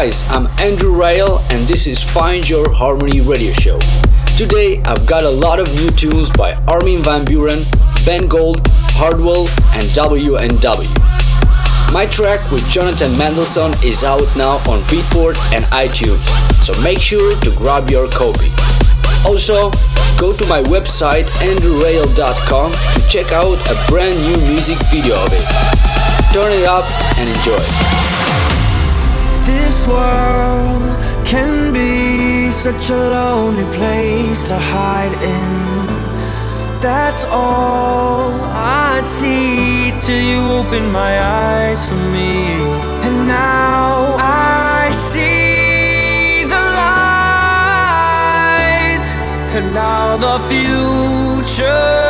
guys, I'm Andrew Rayel and this is Find Your Harmony radio show. Today I've got a lot of new tunes by Armin van Buuren, Ben Gold, Hardwell, and W&W. My track with Jonathan Mendelsohn is out now on Beatport and iTunes, so make sure to grab your copy. Also, go to my website andrewrayel.com to check out a brand new music video of it. Turn it up and enjoy. This world can be such a lonely place to hide in. That's all I'd see till you open my eyes for me. And now I see the light. And now the future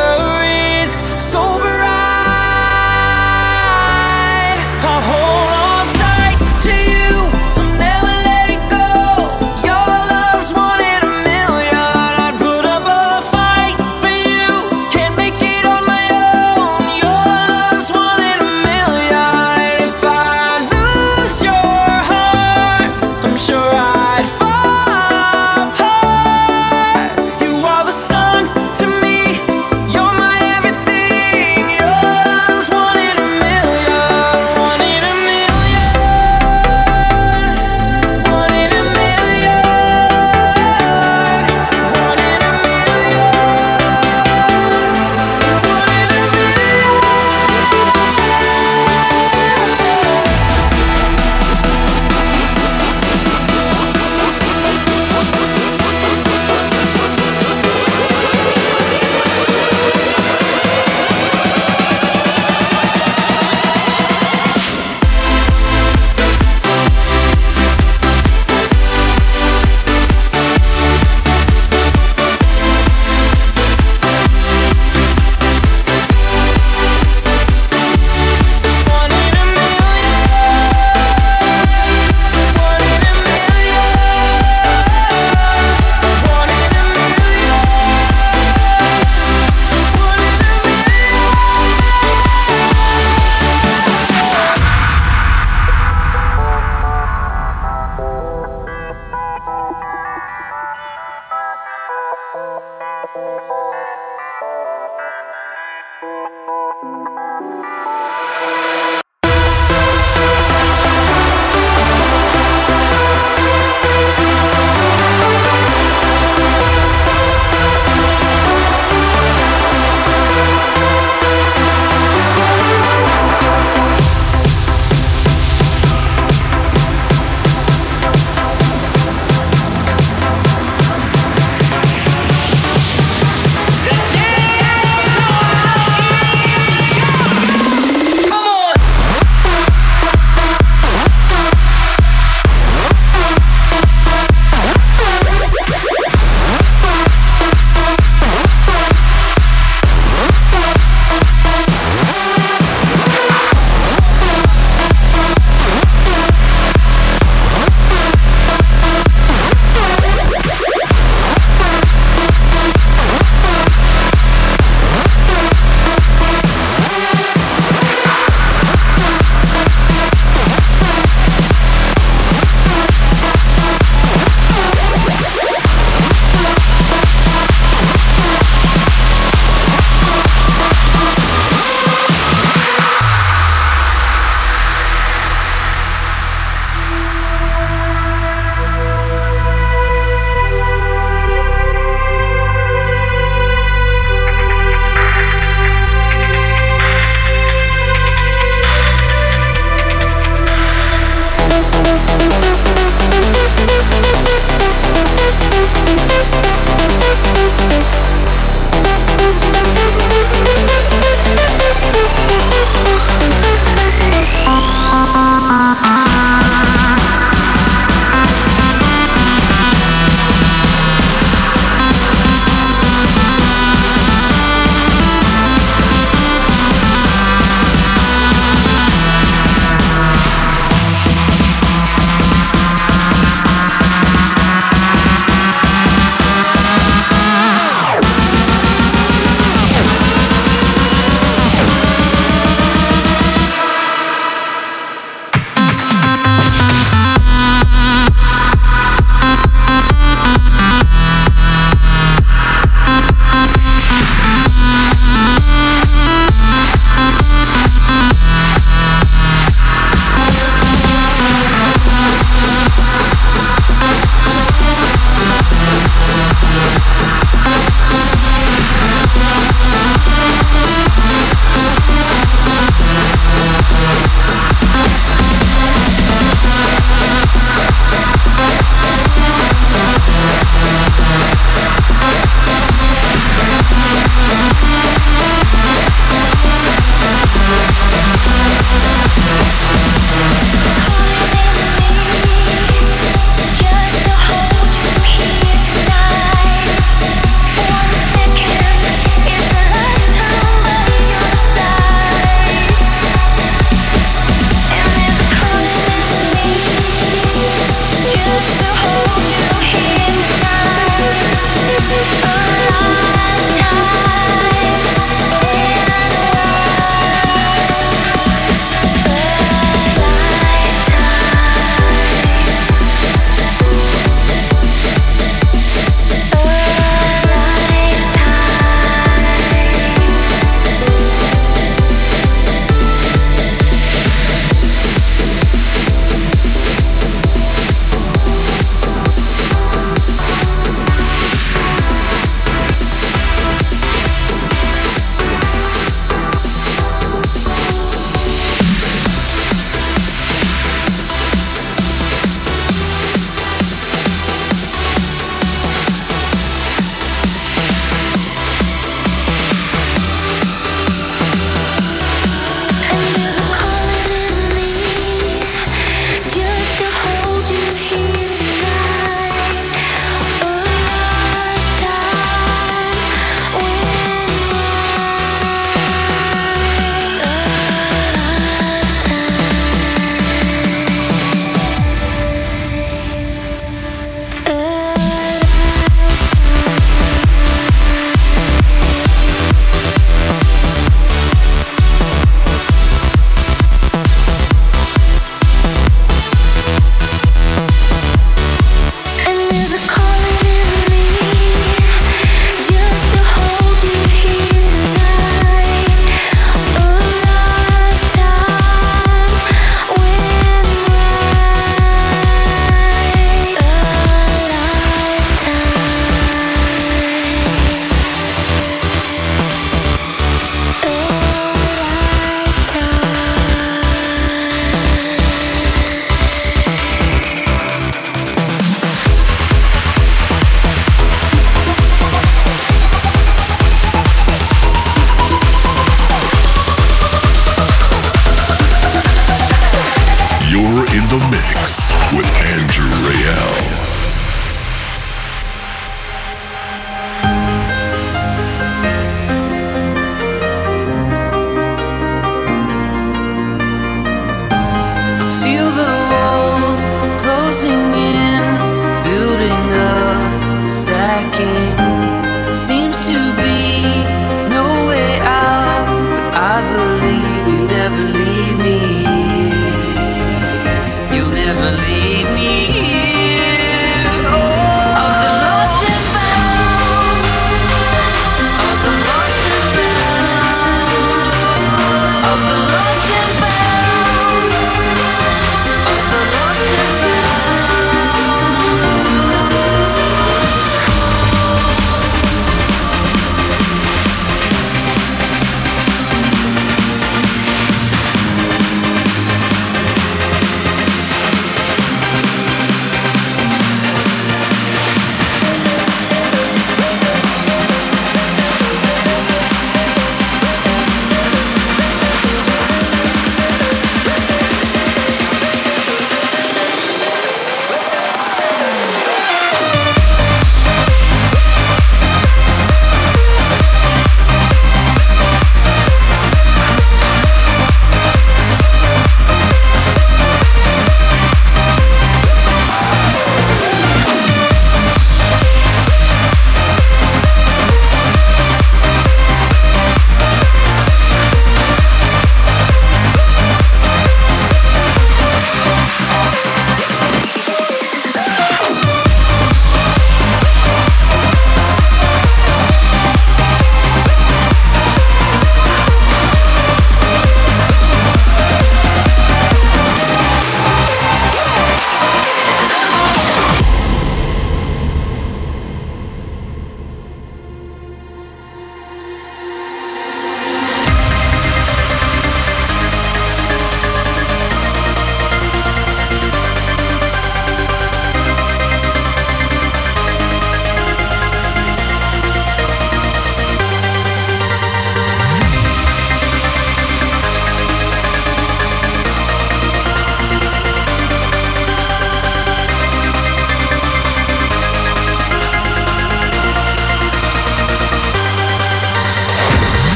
building up, stacking seems to be.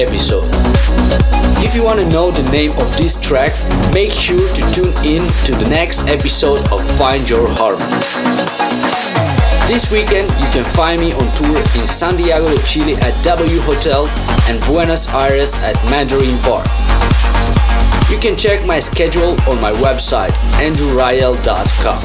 Episode. If you want to know the name of this track, make sure to tune in to the next episode of Find Your Harmony. This weekend, you can find me on tour in Santiago de Chile at W Hotel and Buenos Aires at Mandarin Bar. You can check my schedule on my website, andrewrayel.com.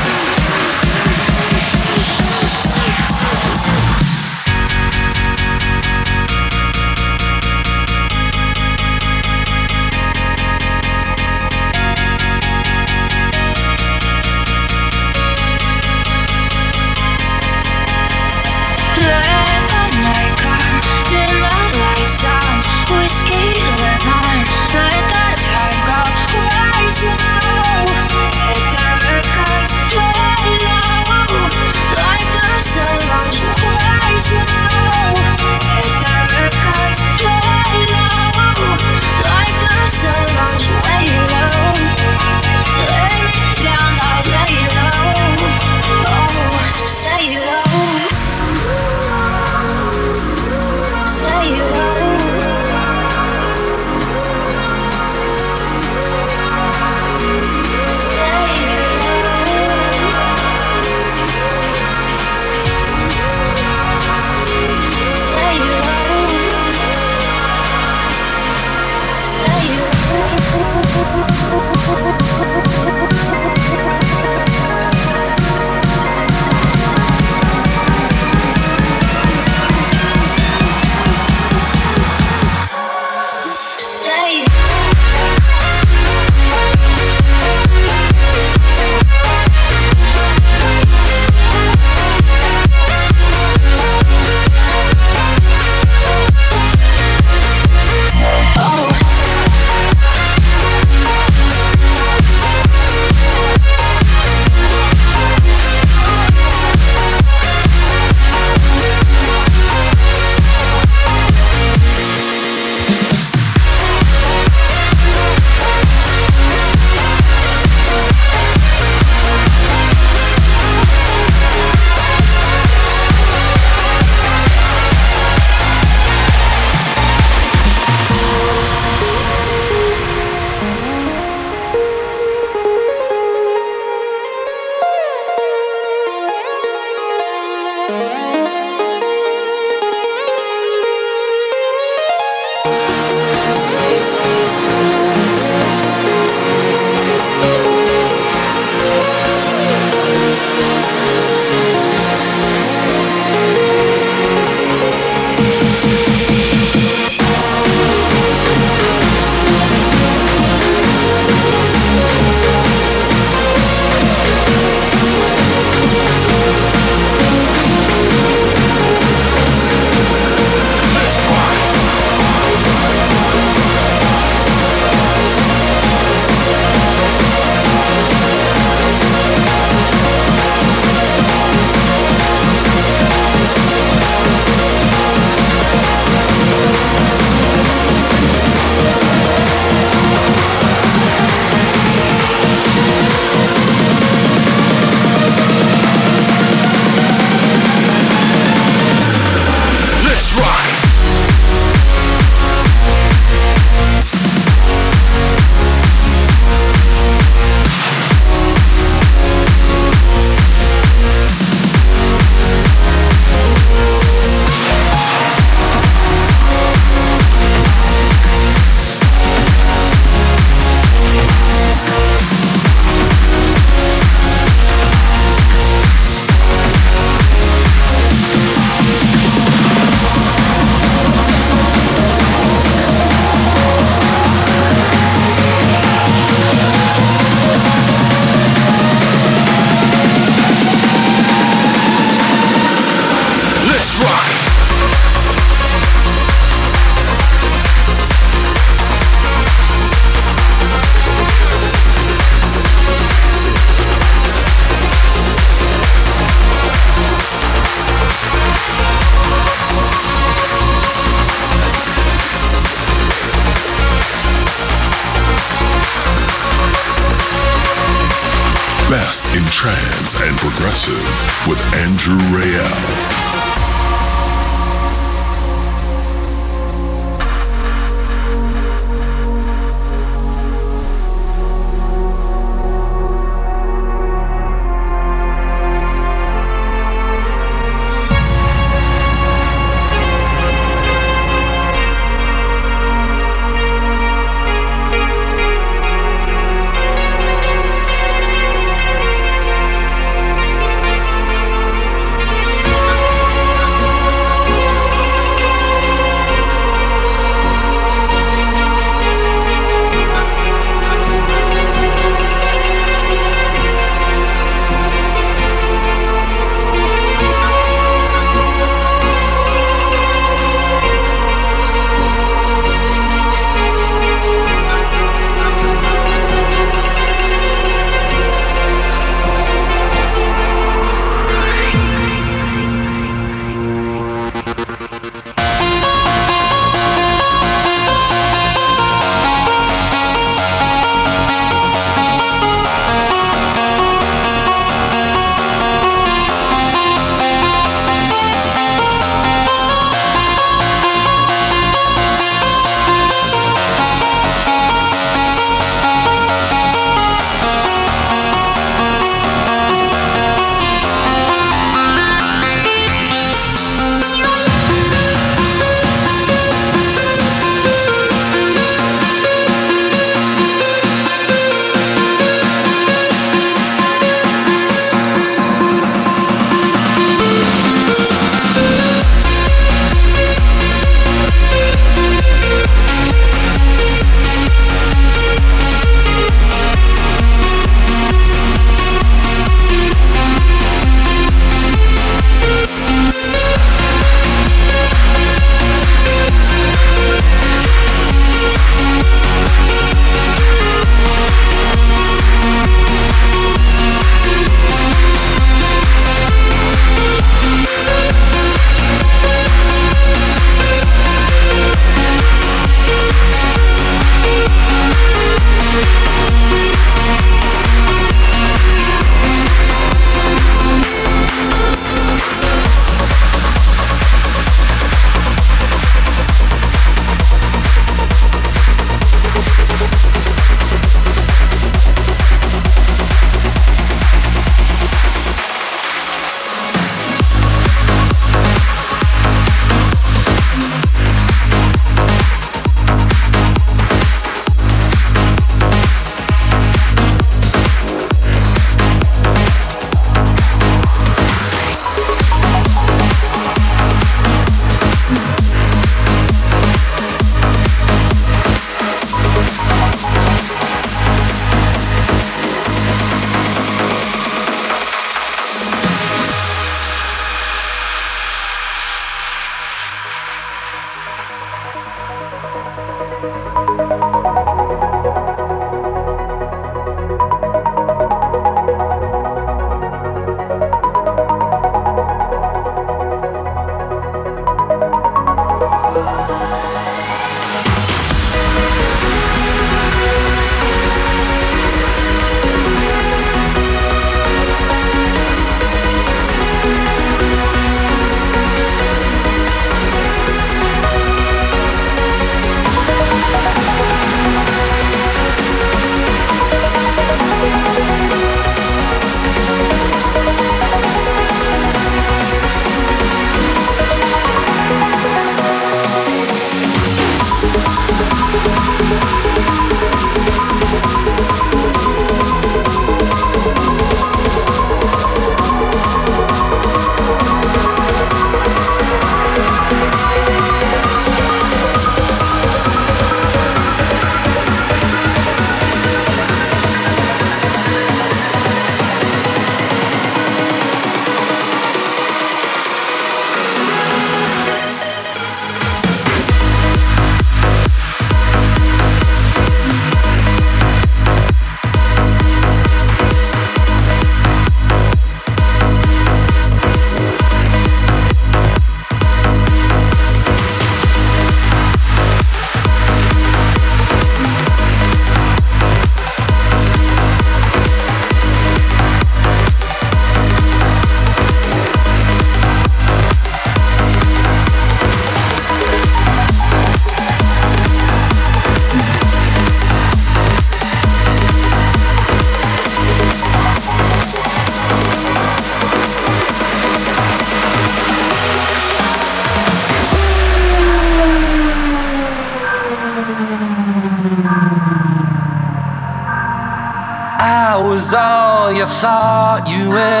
you thought you ever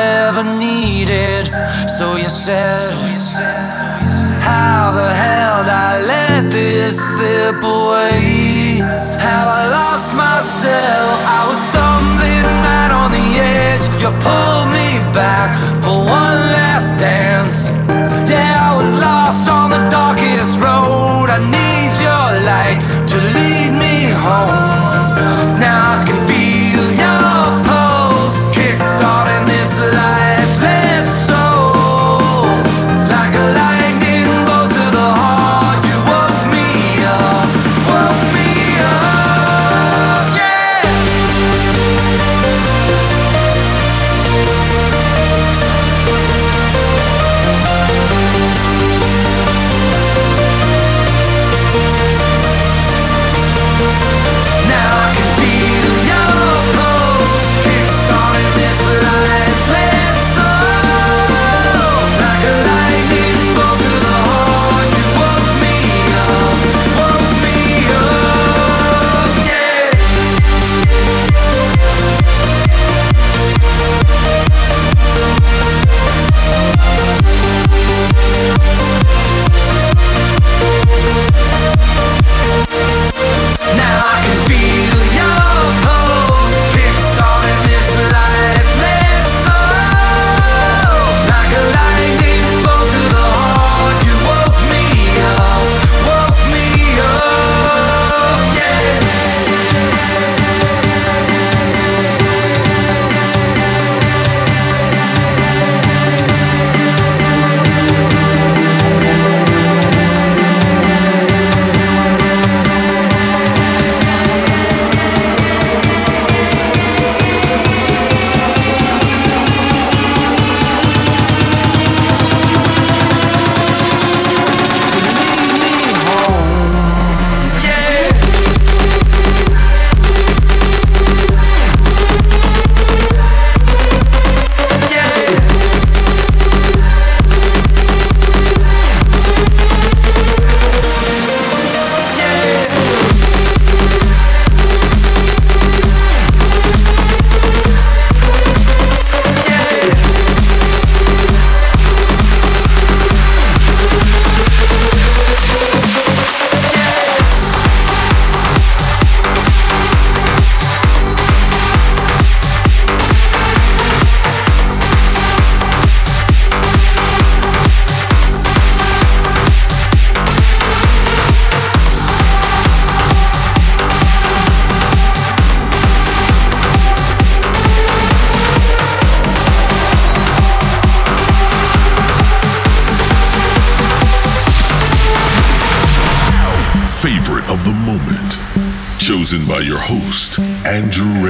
Andrew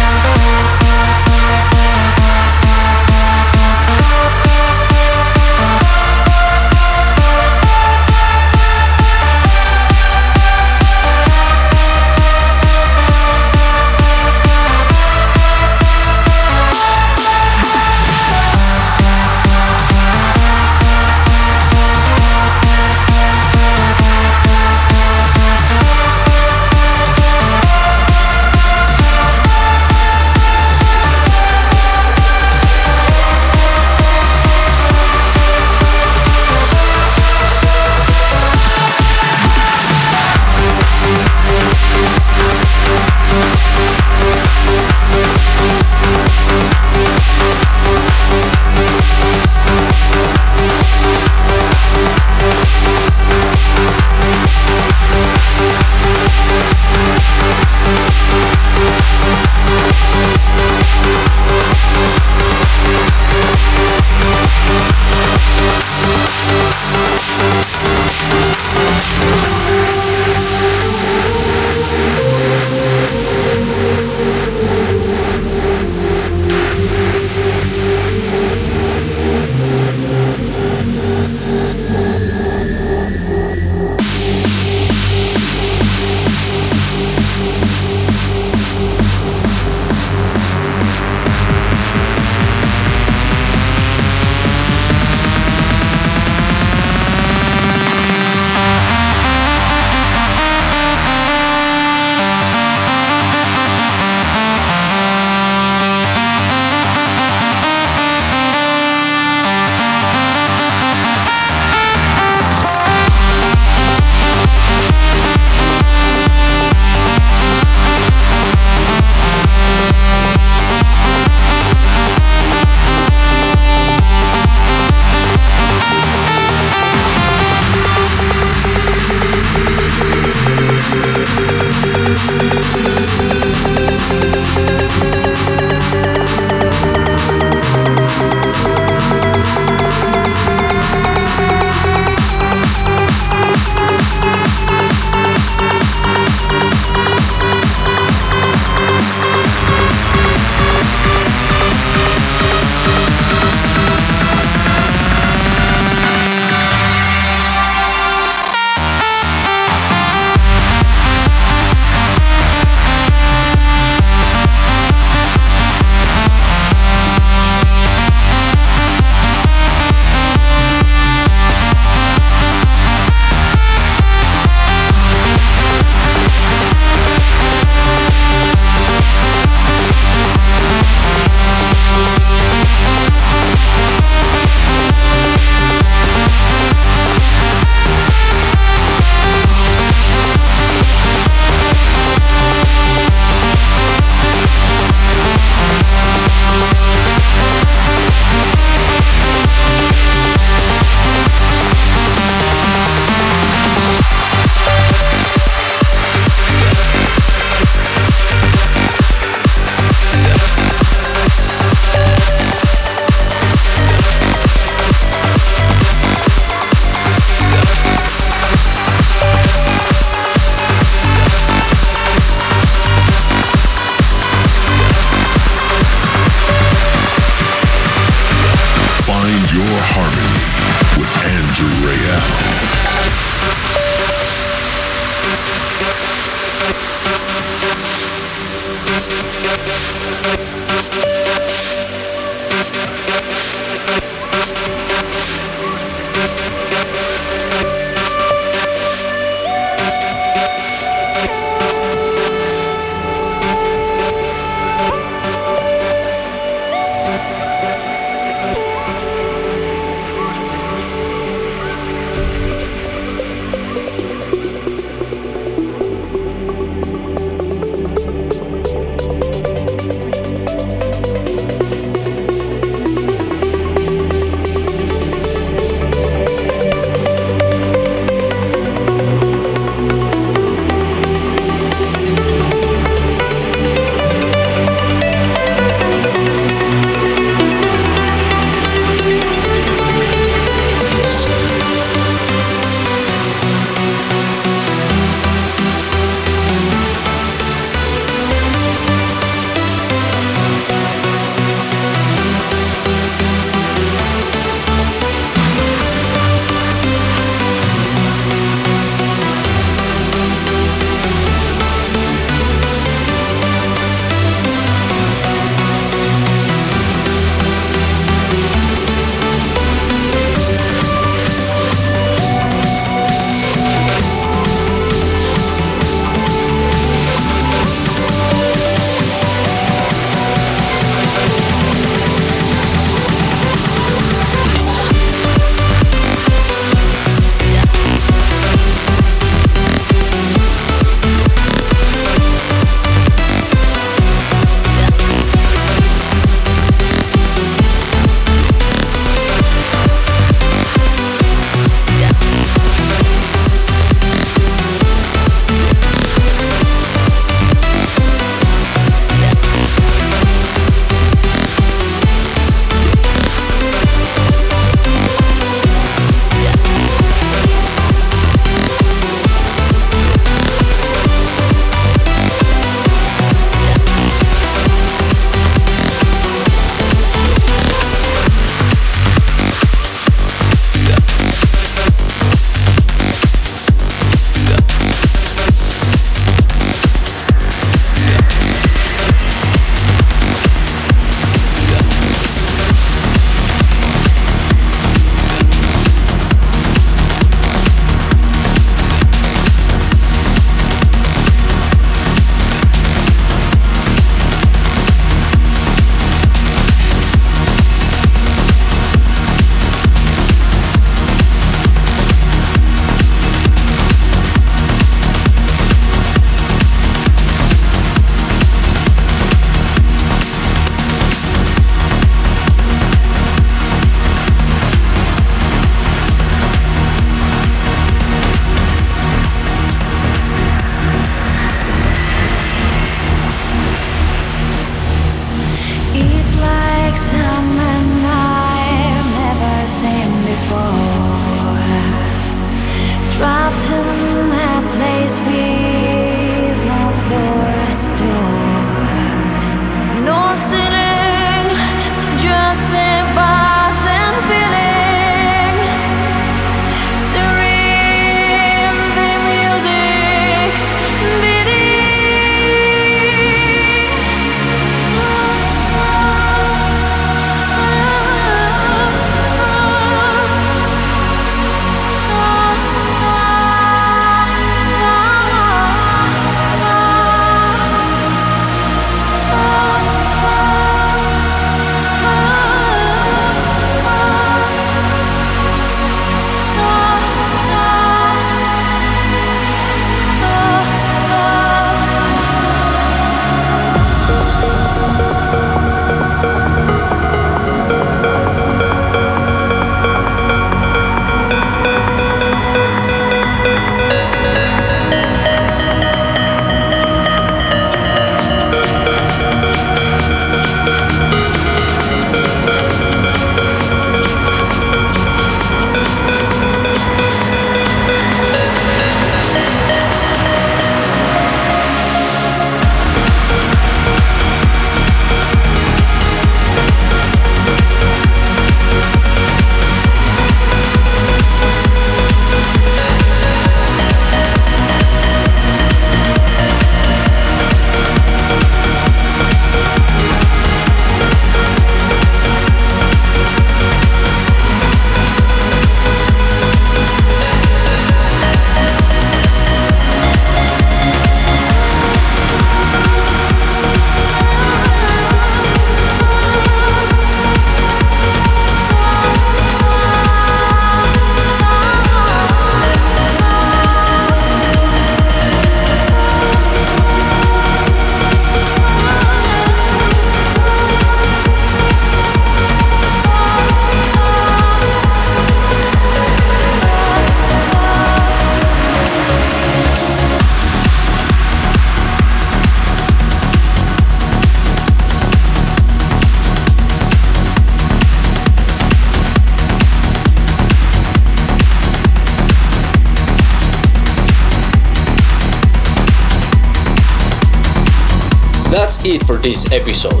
it for this episode.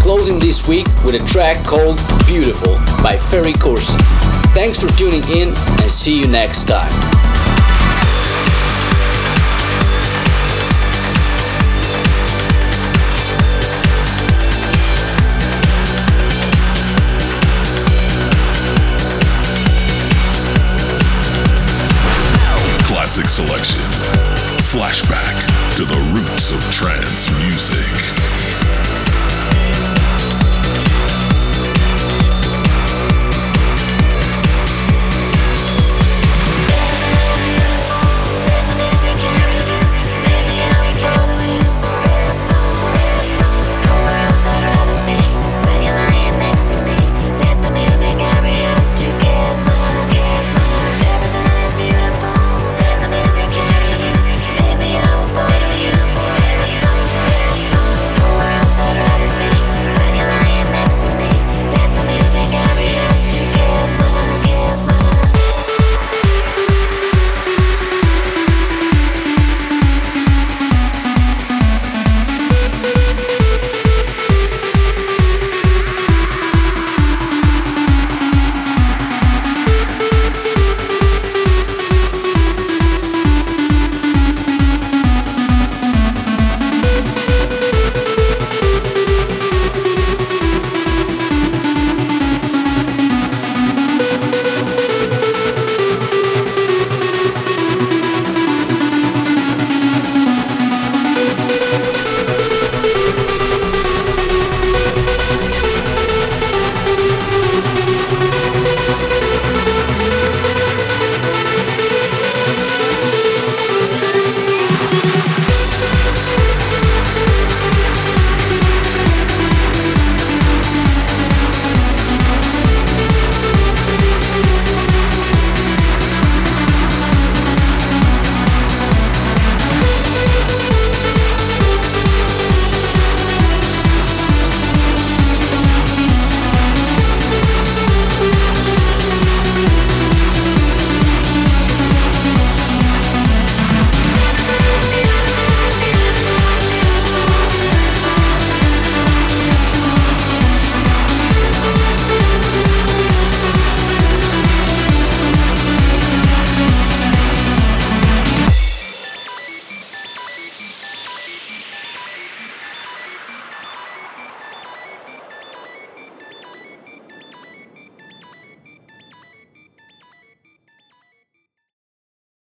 Closing this week with a track called Beautiful by Ferry Corsten. Thanks for tuning in and see you next time.